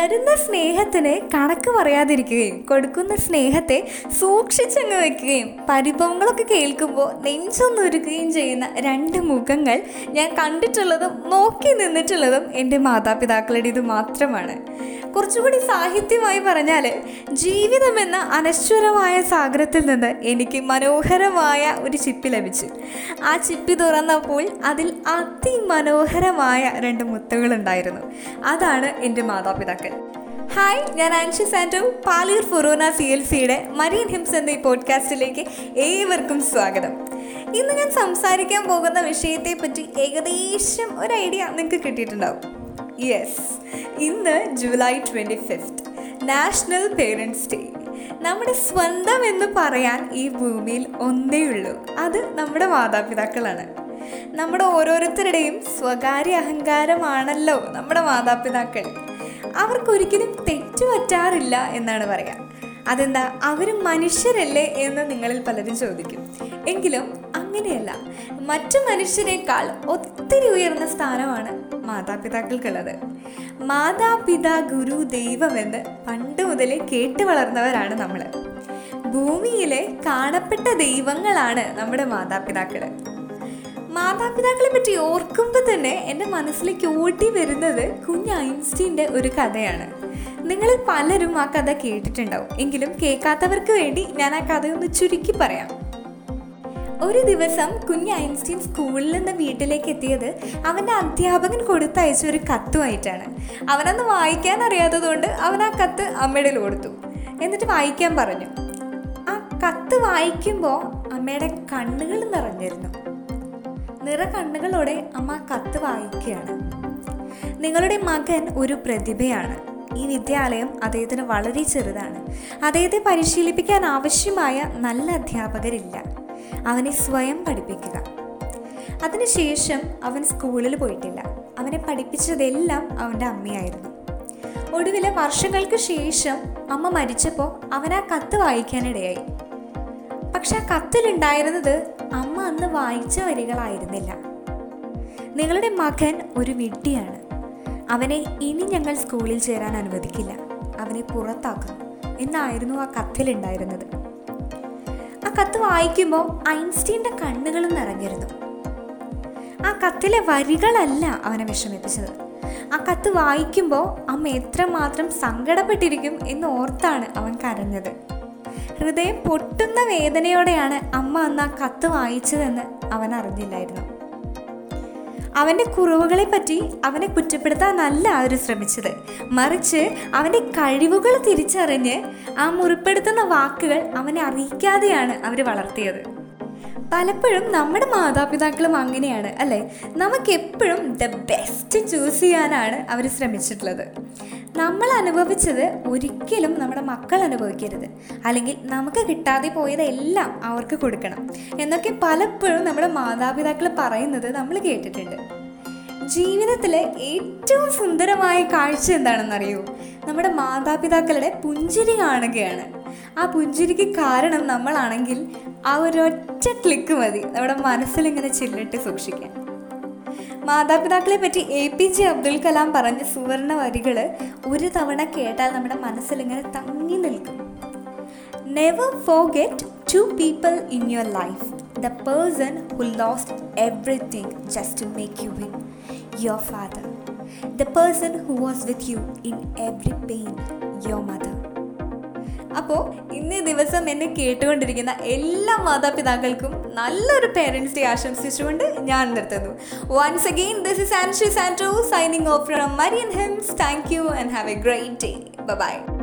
തരുന്ന സ്നേഹത്തിന് കണക്ക് പറയാതിരിക്കുകയും കൊടുക്കുന്ന സ്നേഹത്തെ സൂക്ഷിച്ചങ്ങ് വെക്കുകയും പരിഭവങ്ങളൊക്കെ കേൾക്കുമ്പോൾ നെഞ്ചൊന്നൊരുക്കുകയും ചെയ്യുന്ന രണ്ട് മുഖങ്ങൾ ഞാൻ കണ്ടിട്ടുള്ളതും നോക്കി നിന്നിട്ടുള്ളതും എന്റെ മാതാപിതാക്കളുടെ ഇത് മാത്രമാണ്. കുറച്ചുകൂടി സാഹിത്യമായി പറഞ്ഞാൽ ജീവിതം എന്ന അനശ്വരമായ സാഗരത്തിൽ നിന്ന് എനിക്ക് മനോഹരമായ ഒരു ചിപ്പി ലഭിച്ചു. ആ ചിപ്പി തുറന്നപ്പോൾ അതിൽ അതിമനോഹരമായ രണ്ട് മുത്തുകളുണ്ടായിരുന്നു അതാണ് എന്റെ മാതാപിതാക്കൾ. ഹായ് ഞാൻ Anshi Santo Paliyar forane C L സിയുടെ മരീൻ ഹിംസ് എന്ന ഈ പോഡ്കാസ്റ്റിലേക്ക് ഏവർക്കും സ്വാഗതം. ഇന്ന് ഞാൻ സംസാരിക്കാൻ പോകുന്ന വിഷയത്തെ പറ്റി ഏകദേശം ഒരു ഐഡിയ നിങ്ങൾക്ക് കിട്ടിയിട്ടുണ്ടാവും. യെസ് ഇന്ന് July twenty fifth national parents day. നമ്മുടെ സ്വന്തം എന്ന് പറയാൻ ഈ ഭൂമിയിൽ ഒന്നേ ഉള്ളൂ. അത് നമ്മുടെ മാതാപിതാക്കളാണ്. നമ്മുടെ ഓരോരുത്തരുടെയും സ്വകാര്യ അഹങ്കാരമാണല്ലോ നമ്മുടെ മാതാപിതാക്കൾ. അവർക്കൊരിക്കലും തെറ്റു പറ്റാറില്ല എന്നാണ് പറയാ. അതെന്താ? അവർ മനുഷ്യരല്ലേ എന്ന് നിങ്ങളിൽ പലരും ചോദിക്കും. എങ്കിലും അങ്ങനെയല്ല. മറ്റു മനുഷ്യരെക്കാൾ ഒത്തിരി ഉയർന്ന സ്ഥാനമാണ് മാതാപിതാക്കൾക്കുള്ളത്. മാതാപിതാ ഗുരു ദൈവമെന്ന് പണ്ട് മുതലേ കേട്ട് വളർന്നവരാണ് നമ്മൾ ഭൂമിയിലെ കാണപ്പെട്ട ദൈവങ്ങളാണ് നമ്മുടെ മാതാപിതാക്കൾ മാതാപിതാക്കളെ പറ്റി ഓർക്കുമ്പോൾ തന്നെ എന്റെ മനസ്സിലേക്ക് ഓടി വരുന്നത് കുഞ്ഞ് ഐൻസ്റ്റീന്റെ ഒരു കഥയാണ്. നിങ്ങൾ പലരും ആ കഥ കേട്ടിട്ടുണ്ടാവും. എങ്കിലും കേൾക്കാത്തവർക്ക് വേണ്ടി ഞാൻ ആ കഥയൊന്ന് ചുരുക്കി പറയാം. ഒരു ദിവസം കുഞ്ഞ് ഐൻസ്റ്റീൻ സ്കൂളിൽ നിന്ന് വീട്ടിലേക്ക് എത്തിയത് അവന്റെ അധ്യാപകൻ കൊടുത്തയച്ച ഒരു കത്തുമായിട്ടാണ്. അവനന്ന് വായിക്കാൻ അറിയാത്തതുകൊണ്ട് അവൻ ആ കത്ത് അമ്മയുടെ കൊടുത്തു. എന്നിട്ട് വായിക്കാൻ പറഞ്ഞു. ആ കത്ത് വായിക്കുമ്പോൾ അമ്മയുടെ കണ്ണുകൾ നിറഞ്ഞിരുന്നു. നിറ കണ്ണുകളോടെ അമ്മ കത്ത് വായിക്കുകയാണ്. നിങ്ങളുടെ മകൻ ഒരു പ്രതിഭയാണ്. ഈ വിദ്യാലയം അദ്ദേഹത്തിന് വളരെ ചെറുതാണ്. അദ്ദേഹത്തെ പരിശീലിപ്പിക്കാൻ ആവശ്യമായ നല്ല അധ്യാപകരില്ല. അവനെ സ്വയം പഠിപ്പിക്കുക. അതിനുശേഷം അവൻ സ്കൂളിൽ പോയിട്ടില്ല. അവനെ പഠിപ്പിച്ചതെല്ലാം അവന്റെ അമ്മയായിരുന്നു. ഒടുവില വർഷങ്ങൾക്ക് ശേഷം അമ്മ മരിച്ചപ്പോൾ അവൻ ആ കത്ത് വായിക്കാനിടയായി. പക്ഷെ ആ കത്തിലുണ്ടായിരുന്നത് അമ്മ അന്ന് വായിച്ച വരികളായിരുന്നില്ല. നിങ്ങളുടെ മകൻ ഒരു വിഡ്ഢിയാണ്. അവനെ ഇനി ഞങ്ങൾ സ്കൂളിൽ ചേരാൻ അനുവദിക്കില്ല. അവനെ പുറത്താക്കും എന്നായിരുന്നു ആ കത്തിലുണ്ടായിരുന്നത്. ആ കത്ത് വായിക്കുമ്പോൾ ഐൻസ്റ്റീന്റെ കണ്ണുകളും നിറഞ്ഞിരുന്നു. ആ കത്തിലെ വരികളല്ല അവനെ വിഷമിപ്പിച്ചത്. ആ കത്ത് വായിക്കുമ്പോൾ അമ്മ എത്രമാത്രം സങ്കടപ്പെട്ടിരിക്കും എന്ന് ഓർത്താണ് അവൻ കരഞ്ഞത്. ഹൃദയം പൊട്ടുന്ന വേദനയോടെയാണ് അമ്മ അന്ന് ആ കത്ത് വായിച്ചതെന്ന് അവൻ അറിഞ്ഞില്ലായിരുന്നു. അവന്റെ കുറവുകളെ പറ്റി അവനെ കുറ്റപ്പെടുത്താനല്ല അവർ ശ്രമിച്ചത്. മറിച്ച് അവന്റെ കഴിവുകൾ തിരിച്ചറിഞ്ഞ് ആ മുറിപ്പെടുത്തുന്ന വാക്കുകൾ അവനെ അറിയിക്കാതെയാണ് അവർ വളർത്തിയത്. പലപ്പോഴും നമ്മുടെ മാതാപിതാക്കളും അങ്ങനെയാണ് അല്ലേ? നമുക്ക് എപ്പോഴും ദ ബെസ്റ്റ് ചൂസ് ചെയ്യാനാണ് അവർ ശ്രമിച്ചിട്ടുള്ളത്. നമ്മൾ അനുഭവിച്ചത് ഒരിക്കലും നമ്മുടെ മക്കൾ അനുഭവിക്കരുത്. അല്ലെങ്കിൽ നമുക്ക് കിട്ടാതെ പോയതെല്ലാം അവർക്ക് കൊടുക്കണം. എന്നൊക്കെ പലപ്പോഴും നമ്മുടെ മാതാപിതാക്കൾ പറയുന്നത് നമ്മൾ കേട്ടിട്ടുണ്ട്. ജീവിതത്തിലെ ഏറ്റവും സുന്ദരമായ കാഴ്ച എന്താണെന്നറിയോ? നമ്മുടെ മാതാപിതാക്കളുടെ പുഞ്ചിരി കാണുകയാണ്. ആ പുഞ്ചിരിക്ക് കാരണം നമ്മളാണെങ്കിൽ ആ ഒരൊറ്റ ക്ലിക്ക് മതി. നമ്മുടെ മനസ്സിലിങ്ങനെ ചില്ലിട്ട് സൂക്ഷിക്കാൻ. മാതാപിതാക്കളെ പറ്റി A P J Abdul Kalam പറഞ്ഞ സുവർണ വരികൾ ഒരു തവണ കേട്ടാൽ നമ്മുടെ മനസ്സിലിങ്ങനെ തങ്ങി നിൽക്കും. Never forget to people in your life the person who lost everything just to make you win your father the person who was with you in every pain your mother അപ്പോൾ ഇന്നേ ദിവസം എന്നെ കേട്ടുകൊണ്ടിരിക്കുന്ന എല്ലാ മാതാപിതാക്കൾക്കും നല്ലൊരു പേരൻസ് ഡേ ആശംസിച്ചുകൊണ്ട് ഞാൻ നിർത്തുന്നു. Once again this is Anshi Santo signing off from Marian hymns thank you and have a great day bye